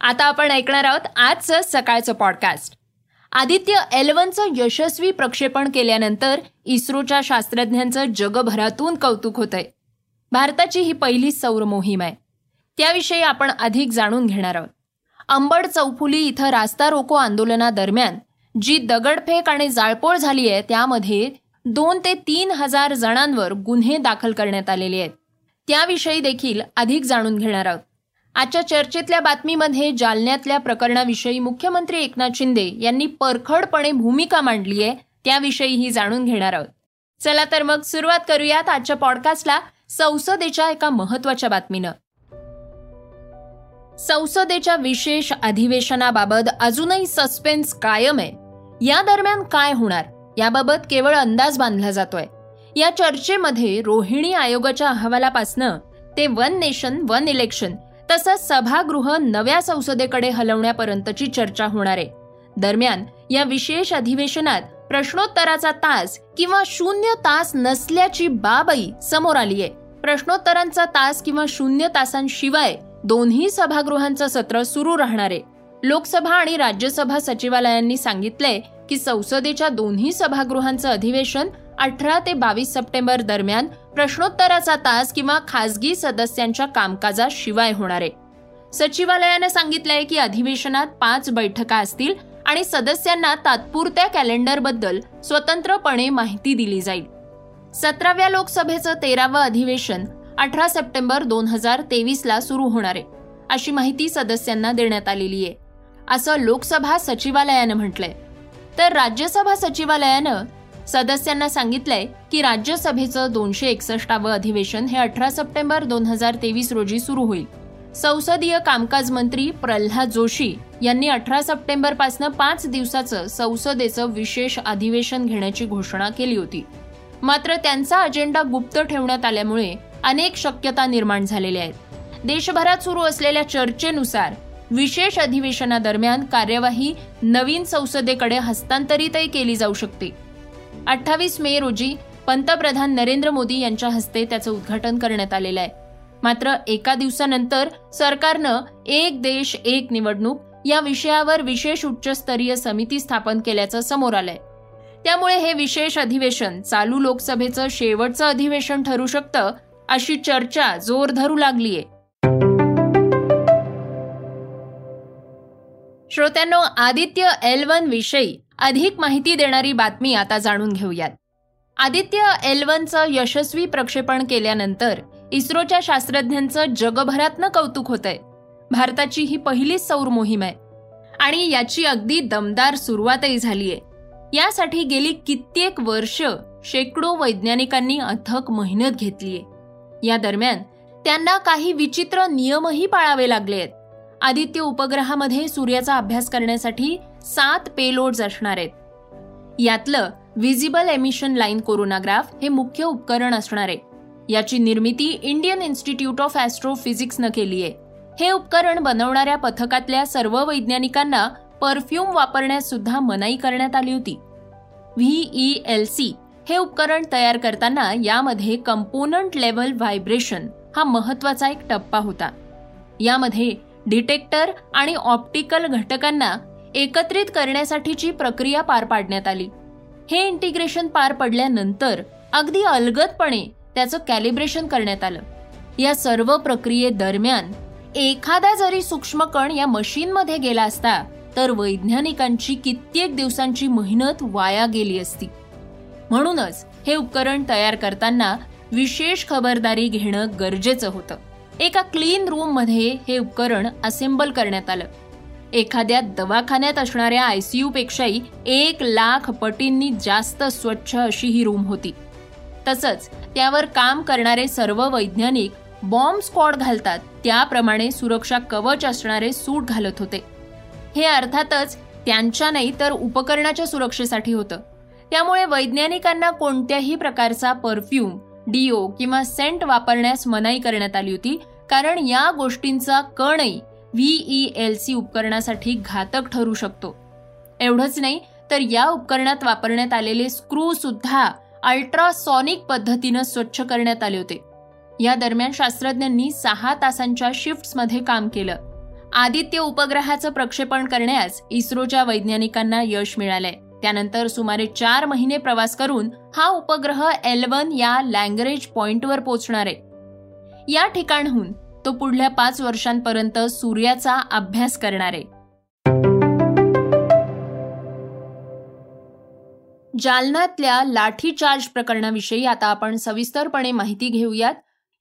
आता आपण ऐकणार आहोत आजचं सकाळचं पॉडकास्ट आदित्य एलवनचं यशस्वी प्रक्षेपण केल्यानंतर इस्रोच्या शास्त्रज्ञांचं जगभरातून कौतुक होतंय. भारताची ही पहिली सौर मोहीम आहे. त्याविषयी आपण अधिक जाणून घेणार आहोत. अंबड चौफुली इथं रास्ता रोको आंदोलनादरम्यान जी दगडफेक आणि जाळपोळ झाली आहे त्यामध्ये दोन ते तीन हजार जणांवर गुन्हे दाखल करण्यात आलेले आहेत. त्याविषयी देखील अधिक जाणून घेणार आहोत. आजच्या चर्चेतल्या बातमीमध्ये जालन्यातल्या प्रकरणाविषयी मुख्यमंत्री एकनाथ शिंदे यांनी परखडपणे भूमिका मांडली आहे त्याविषयीही जाणून घेणार आहोत. चला तर मग सुरुवात करूयात आजच्या पॉडकास्टला संसदेच्या एका महत्त्वाच्या बातमीनं. संसदेच्या विशेष अधिवेशनाबाबत अजूनही सस्पेन्स कायम आहे. या दरम्यान काय होणार याबाबत केवळ अंदाज बांधला जातोय. या चर्चेमध्ये रोहिणी आयोगाच्या अहवालापासनं ते वन नेशन वन इलेक्शन तसंच सभागृह नव्या संसदेकडे हलवण्यापर्यंतची चर्चा होणार आहे. दरम्यान या विशेष अधिवेशनात प्रश्नोत्तराचा तास किंवा शून्य तास नसल्याची बाबही समोर आली आहे. प्रश्नोत्तरांचा तास किंवा शून्य तासांशिवाय दोन्ही सभागृहांचं सत्र सुरू राहणार आहे. लोकसभा आणि राज्यसभा सचिवालयांनी सांगितलंय की संसदेच्या दोन्ही सभागृहांचं अधिवेशन अठरा ते बावीस सप्टेंबर दरम्यान प्रश्नोत्तराचा तास किंवा खासगी सदस्यांच्या कामकाजाशिवाय होणार आहे. सचिवालयानं सांगितलंय की अधिवेशनात पाच बैठका असतील आणि सदस्यांना तात्पुरत्या कॅलेंडरबद्दल स्वतंत्रपणे माहिती दिली जाईल. सतराव्या लोकसभेचं तेरावं अधिवेशन अठरा सप्टेंबर दोन हजार तेवीसला सुरू होणार आहे अशी माहिती सदस्यांना देण्यात आलेली आहे असं लोकसभा सचिवालयानं म्हटलंय. तर राज्यसभा सचिवालयानं सदस्यांना सांगितलंय की राज्यसभेचं दोनशे एकसष्टावं अधिवेशन हे अठरा सप्टेंबर दोन हजार तेवीस रोजी सुरू होईल. संसदीय कामकाज मंत्री प्रल्हाद जोशी यांनी अठरा सप्टेंबरपासनं पाच दिवसाचं संसदेचं विशेष अधिवेशन घेण्याची घोषणा केली होती. मात्र त्यांचा अजेंडा गुप्त ठेवण्यात आल्यामुळे अनेक शक्यता निर्माण झालेल्या आहेत. देशभरात सुरू असलेल्या चर्चेनुसार विशेष अधिवेशनादरम्यान कार्यवाही नवीन संसदेकडे हस्तांतरितही केली जाऊ शकते. अठ्ठावीस मे रोजी पंतप्रधान नरेंद्र मोदी यांच्या हस्ते त्याचं उद्घाटन करण्यात आलेलं आहे. मात्र एका दिवसानंतर सरकारनं एक देश एक निवडणूक या विषयावर विशेष उच्चस्तरीय समिती स्थापन केल्याचं समोर आलंय. त्यामुळे हे विशेष अधिवेशन चालू लोकसभेचं शेवटचं अधिवेशन ठरू शकतं अशी चर्चा जोर धरू लागलीय. श्रोत्यांनो आदित्य एल वन विषयी अधिक माहिती देणारी बातमी आता जाणून घेऊयात. आदित्य एल वनचं यशस्वी प्रक्षेपण केल्यानंतर इस्रोच्या शास्त्रज्ञांचं जगभरातनं कौतुक होतंय. भारताची ही पहिलीच सौर मोहीम आहे. आणि याची अगदी दमदार सुरुवातही झालीय. यासाठी गेली कित्येक वर्ष शेकडो वैज्ञानिकांनी अथक मेहनत घेतलीय. या दरम्यान त्यांना काही विचित्र नियमही पाळावे लागले आहेत आदित्य उपग्रहामध्ये सूर्याचा अभ्यास करण्यासाठी सात पेलोड्स असणार आहेत. यातलं व्हिजिबल एमिशन लाईन कोरोनाग्राफ हे मुख्य उपकरण असणार आहे. याची निर्मिती इंडियन इन्स्टिट्यूट ऑफ ॲस्ट्रोफिजिक्सनं केली आहे. हे उपकरण बनवणाऱ्या पथकातल्या सर्व वैज्ञानिकांना परफ्यूम वापरण्यास सुद्धा मनाई करण्यात आली होती. व्ही एल सी हे उपकरण तयार करताना यामध्ये कंपोनंट लेव्हल व्हायब्रेशन हा महत्त्वाचा एक टप्पा होता. यामध्ये डिटेक्टर आणि ऑप्टिकल घटकांना एकत्रित करण्यासाठीची प्रक्रिया पार पाडण्यात आली. हे इंटिग्रेशन पार पडल्यानंतर अगदी अलगदपणे त्याचं कॅलिब्रेशन करण्यात आलं. या सर्व प्रक्रियेदरम्यान एखादा जरी सूक्ष्म कण या मशीनमध्ये गेला असता तर वैज्ञानिकांची कित्येक दिवसांची मेहनत वाया गेली असती. म्हणूनच हे उपकरण तयार करताना विशेष खबरदारी घेणं गरजेचं होतं. एका क्लीन रूममध्ये हे उपकरण असेंबल करण्यात आलं. एखाद्या दवाखान्यात असणाऱ्या आय सी यूपेक्षाही एक लाख पटींनी जास्त स्वच्छ अशी ही रूम होती. तसंच त्यावर काम करणारे सर्व वैज्ञानिक बॉम्ब स्क्वॉड घालतात त्याप्रमाणे सुरक्षा कवच असणारे सूट घालत होते. हे अर्थातच त्यांच्या नाही तर उपकरणाच्या सुरक्षेसाठी होतं. त्यामुळे वैज्ञानिकांना कोणत्याही प्रकारचा परफ्यूम डिओ किंवा सेंट वापरण्यास मनाई करण्यात आली होती कारण या गोष्टींचा कणही व्हीई एल सी उपकरणासाठी घातक ठरू शकतो. एवढंच नाही तर या उपकरणात वापरण्यात आलेले स्क्रू सुद्धा अल्ट्रासॉनिक पद्धतीनं स्वच्छ करण्यात आले होते. या दरम्यान शास्त्रज्ञांनी सहा तासांच्या शिफ्ट्समध्ये काम केलं. आदित्य उपग्रहाचं प्रक्षेपण करण्यास इस्रोच्या वैज्ञानिकांना यश मिळालंय. त्यानंतर सुमारे चार महिने प्रवास करून हा उपग्रह एलवन या लँगरेज पॉइंटवर पोहोचणार आहे. या ठिकाणहून तो पुढल्या पाच वर्षांपर्यंत सूर्याचा अभ्यास करणार. आहे जालन्यातल्या लाठीचार्ज प्रकरणाविषयी आता आपण सविस्तरपणे माहिती घेऊयात.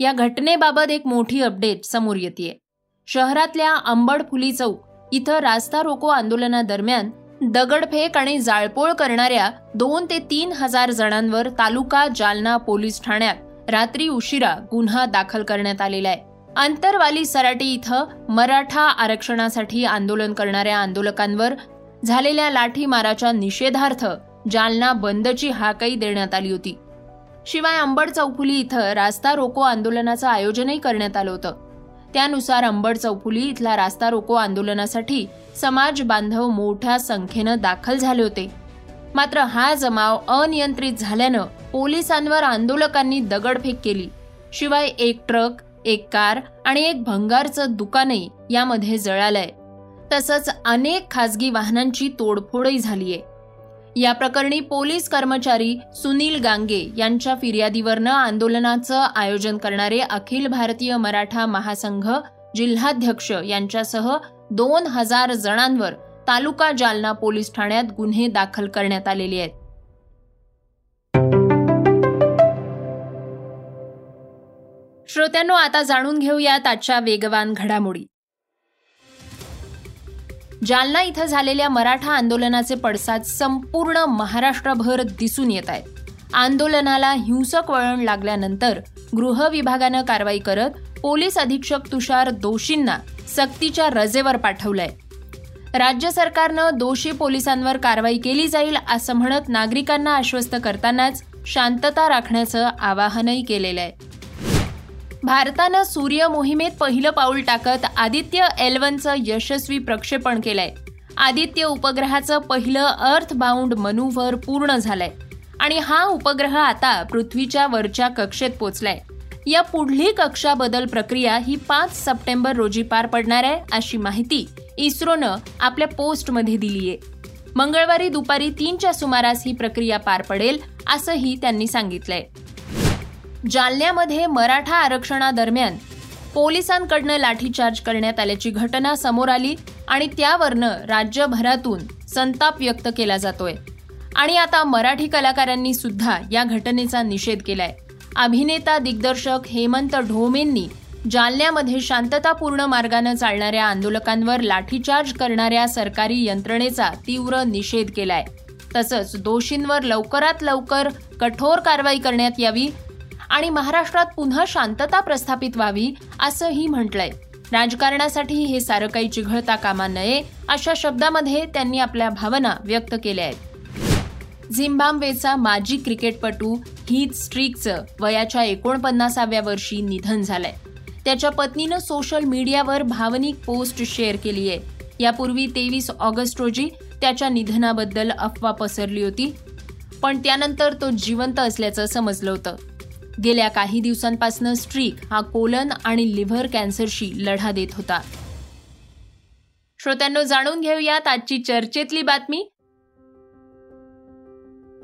या घटनेबाबत एक मोठी अपडेट समोर येते शहरातल्या अंबड फुली चौक इथं रास्ता रोको आंदोलनादरम्यान दगडफेक आणि जाळपोळ करणाऱ्या दोन ते तीन हजार जणांवर तालुका जालना पोलीस ठाण्यात रात्री उशिरा गुन्हा दाखल करण्यात आलेला आहे. आंतरवाली सराटी इथं मराठा आरक्षणासाठी आंदोलन करणाऱ्या आंदोलकांवर झालेल्या लाठीमाराच्या निषेधार्थ जालना बंदची हाकही देण्यात आली होती. शिवाय अंबड चौफुली इथं रास्ता रोको आंदोलनाचं आयोजनही करण्यात आलं होतं. त्यानुसार अंबड चौफुली इथला रास्ता रोको आंदोलनासाठी समाज बांधव मोठ्या संख्येनं दाखल झाले होते. मात्र हा जमाव अनियंत्रित झाल्यानं पोलिसांवर आंदोलकांनी दगडफेक केली. शिवाय एक ट्रक एक कार आणि एक भंगारचं दुकानही यामध्ये जळालंय. तसंच अनेक खासगी वाहनांची तोडफोडही झालीय. या प्रकरणी पोलीस कर्मचारी सुनील गांगे यांच्या फिर्यादीवरनं आंदोलनाचं आयोजन करणारे अखिल भारतीय मराठा महासंघ जिल्हाध्यक्ष यांच्यासह दोन हजार जणांवर तालुका जालना पोलीस ठाण्यात गुन्हे दाखल करण्यात आलेले आहेत. श्रोत्यांनो आता जाणून घेऊयात आजच्या वेगवान घडामोडी. जालना इथं झालेल्या मराठा आंदोलनाचे पडसाद संपूर्ण महाराष्ट्रभर दिसून येत आहेत. आंदोलनाला हिंसक वळण लागल्यानंतर गृह विभागानं कारवाई करत पोलीस अधीक्षक तुषार दोषींना सक्तीच्या रजेवर पाठवलंय. राज्य सरकारनं दोषी पोलिसांवर कारवाई केली जाईल असं म्हणत नागरिकांना आश्वस्त करतानाच शांतता राखण्याचं आवाहनही केलेलं आहे. भारतानं सूर्य मोहिमेत पहिलं पाऊल टाकत आदित्य एलवनचं यशस्वी प्रक्षेपण केलंय. आदित्य उपग्रहाचं पहिलं अर्थ बाउंड मनुव्हर पूर्ण झालंय. आणि हा उपग्रह आता पृथ्वीच्या वरच्या कक्षेत पोचलाय. या पुढली कक्षा बदल प्रक्रिया ही पाच सप्टेंबर रोजी पार पडणार आहे अशी माहिती इस्रोनं आपल्या पोस्टमध्ये दिली आहे मंगळवारी दुपारी तीनच्या सुमारास ही प्रक्रिया पार पडेल असंही त्यांनी सांगितलंय. जालन्यामध्ये मराठा आरक्षणादरम्यान पोलिसांकडनं लाठीचार्ज करण्यात आल्याची घटना समोर आली आणि त्यावरनं राज्यभरातून संताप व्यक्त केला जातोय. आणि आता मराठी कलाकारांनी सुद्धा या घटनेचा निषेध केलाय. अभिनेता दिग्दर्शक हेमंत ढोमेंनी जालन्यामध्ये शांततापूर्ण मार्गानं चालणाऱ्या आंदोलकांवर लाठीचार्ज करणाऱ्या सरकारी यंत्रणेचा तीव्र निषेध केलाय. तसंच दोषींवर लवकरात लवकर कठोर कारवाई करण्यात यावी आणि महाराष्ट्रात पुन्हा शांतता प्रस्थापित व्हावी असंही म्हटलंय. राजकारणासाठी हे सारं काही चिघळता कामा नये अशा शब्दामध्ये त्यांनी आपल्या भावना व्यक्त केल्या आहेत. झिम्बाब्वेचा माजी क्रिकेटपटू हीथ स्ट्रीकचं वयाच्या एकोणपन्नासाव्या वर्षी निधन झालंय. त्याच्या पत्नीनं सोशल मीडियावर भावनिक पोस्ट शेअर केली आहे. यापूर्वी तेवीस ऑगस्ट रोजी त्याच्या निधनाबद्दल अफवा पसरली होती पण त्यानंतर तो जिवंत असल्याचं समजलं होतं. गेल्या काही दिवसांपासून स्ट्रीक हा कोलन आणि लिव्हर कॅन्सरशी लढा देत होता. श्रोत्यांनो जाणून घेऊयात आजची चर्चेतली बातमी.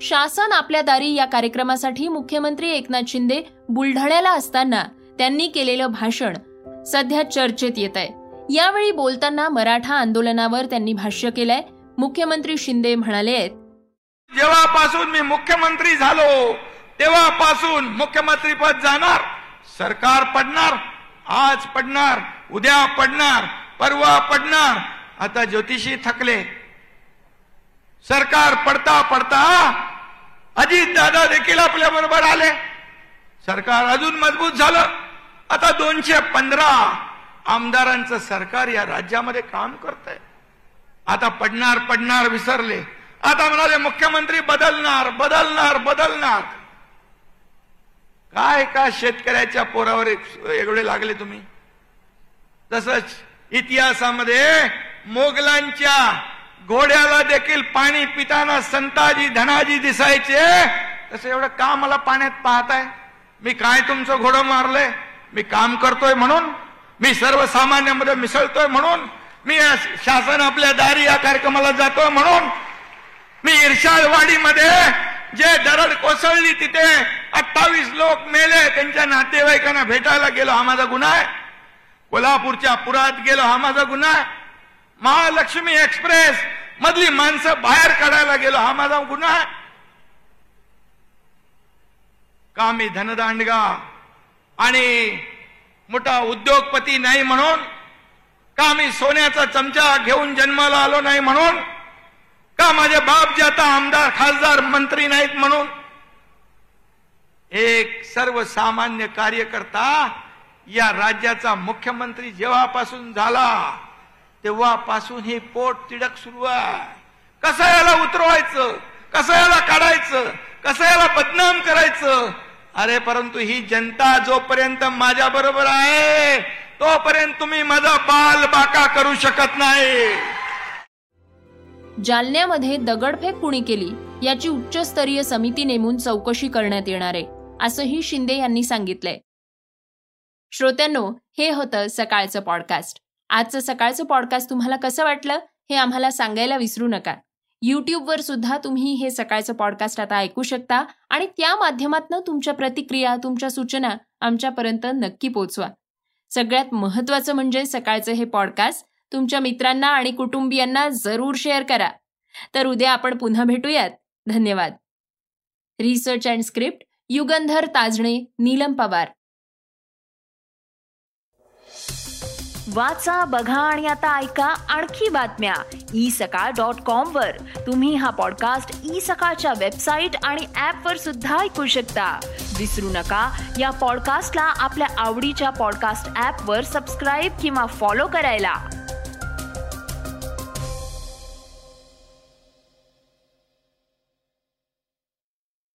शासन आपल्या दारी या कार्यक्रमासाठी मुख्यमंत्री एकनाथ शिंदे बुलढाण्याला असताना त्यांनी केलेलं भाषण सध्या चर्चेत येत आहे. यावेळी बोलताना मराठा आंदोलनावर त्यांनी भाष्य केलंय. मुख्यमंत्री शिंदे म्हणाले आहेत. जेव्हापासून मी मुख्यमंत्री झालो तेव्हापासून मुख्यमंत्री पद जाणार सरकार पडणार आज पडणार उद्या पडणार परवा पडणार. आता ज्योतिषी थकले. सरकार पडता पडता अजित दादा देखील आपल्या बरोबर आले. सरकार अजून मजबूत झालं. आता दोनशे पंधरा आमदारांचं सरकार या राज्यामध्ये काम करत आता पडणार पडणार विसरले. आता म्हणाले मुख्यमंत्री बदलणार बदलणार बदलणार. काय का शेतकऱ्याच्या पोरावर एवढे लागले तुम्ही? तसंच इतिहासामध्ये मोगलांच्या घोड्याला देखील पाणी पिताना संताजी धनाजी दिसायचे. तसं एवढं का मला पाण्यात पाहताय? मी काय तुमचं घोडं मारलंय? मी काम करतोय म्हणून? मी सर्वसामान्यामध्ये मिसळतोय म्हणून? मी शासन आपल्या दारी या कार्यक्रमाला जातोय म्हणून? मी इर्शाळवाडीमध्ये जे दरड कोसळली तिथे अठ्ठावीस लोक मेले त्यांच्या नातेवाईकांना भेटायला गेलो हा माझा गुन्हा आहे. कोल्हापूरच्या पुरात गेलो हा माझा गुन्हा आहे. महालक्ष्मी एक्सप्रेस मधली माणसं बाहेर काढायला गेलो हा माझा गुन्हा आहे. का मी धनदांडगा आणि मोठा उद्योगपती नाही म्हणून का मी सोन्याचा चमचा घेऊन जन्माला आलो नाही म्हणून का माझे बाप जे आता आमदार खासदार मंत्री नाहीत म्हणून एक सर्वसामान्य कार्यकर्ता या राज्याचा मुख्यमंत्री जेव्हापासून झाला तेव्हापासून हे पोट तिडक सुरू आहे. कसं याला उतरवायचं? कसं याला काढायचं? कसं याला बदनाम करायचं? अरे परंतु ही जनता जोपर्यंत माझ्या बरोबर आहे तोपर्यंत तुम्ही माझा बाल बाका करू शकत नाही. जालन्यामध्ये दगडफेक कुणी केली? याची उच्चस्तरीय समिती नेमून चौकशी करण्यात येणार आहे. असंही शिंदे यांनी सांगितलंय. श्रोत्यांनो हे होतं सकाळचं पॉडकास्ट आजचं सकाळचं पॉडकास्ट तुम्हाला कसं वाटलं हे आम्हाला सांगायला विसरू नका. यूट्यूबवर सुद्धा तुम्ही हे सकाळचं पॉडकास्ट आता ऐकू शकता आणि त्या माध्यमातून तुमच्या प्रतिक्रिया तुमच्या सूचना आमच्यापर्यंत नक्की पोचवा. सगळ्यात महत्वाचं म्हणजे सकाळचं हे पॉडकास्ट तुमच्या मित्रांना आणि कुटुंबियांना जरूर शेअर करा. तर उद्या आपण पुन्हा भेटूयात. धन्यवाद. Research and script Yugandhar Tajne Neelam Pawar. वाचा बघा आणि आता ऐका आणखी बातम्या. ई सकाळ डॉट कॉम वर. तुम्ही हा पॉडकास्ट ई सकाळच्या वेबसाईट आणि ऍप वर सुद्धा ऐकू शकता. विसरू नका या पॉडकास्टला आपल्या आवडीच्या पॉडकास्ट ऍप वर सबस्क्राईब किंवा फॉलो करायला.